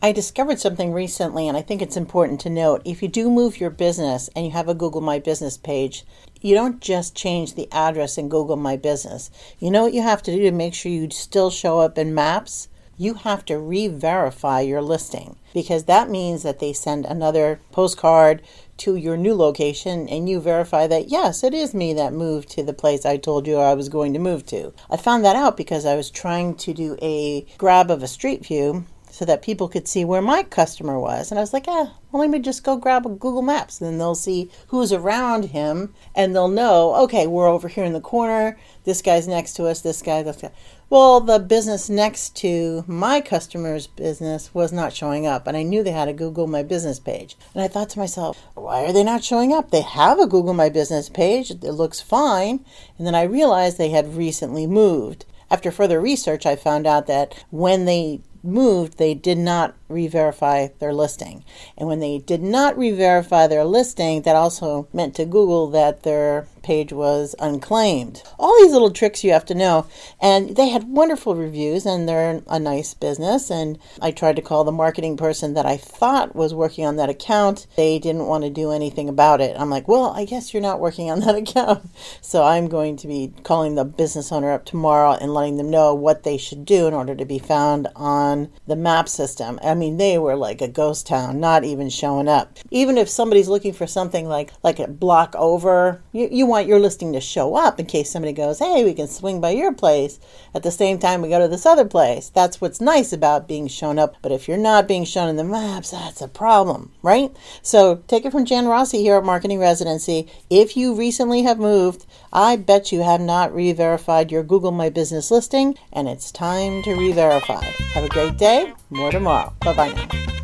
I discovered something recently, and I think it's important to note. If you do move your business and you have a Google My Business page, you don't just change the address in Google My Business. You know what you have to do to make sure you still show up in maps? You have to re verify your listing because that means that they send another postcard to your new location and you verify that yes, it is me that moved to the place I told you I was going to move to. I found that out because I was trying to do a grab of a street view so that people could see where my customer was. And I was like, ah, well, let me just go grab a Google Maps. And then they'll see who's around him and they'll know, okay, we're over here in the corner. This guy's next to us. This guy, this guy. Well, the business next to my customer's business was not showing up. And I knew they had a Google My Business page. And I thought to myself, why are they not showing up? They have a Google My Business page. It looks fine. And then I realized they had recently moved. After further research, I found out that when they moved, they did not re verify their listing. And when they did not re verify their listing, that also meant to Google that their page was unclaimed. All these little tricks you have to know. And they had wonderful reviews, and they're a nice business. And I tried to call the marketing person that I thought was working on that account. They didn't want to do anything about it. I'm like, well, I guess you're not working on that account. So I'm going to be calling the business owner up tomorrow and letting them know what they should do in order to be found on the map system. Mean, they were like a ghost town, not even showing up. Even if somebody's looking for something like like a block over, you, you want your listing to show up in case somebody goes, hey, we can swing by your place. At the same time, we go to this other place. That's what's nice about being shown up. But if you're not being shown in the maps, that's a problem, right? So take it from Jan Rossi here at Marketing Residency. If you recently have moved, I bet you have not re verified your Google My Business listing, and it's time to re verify. Have a great day. 么着么，拜拜。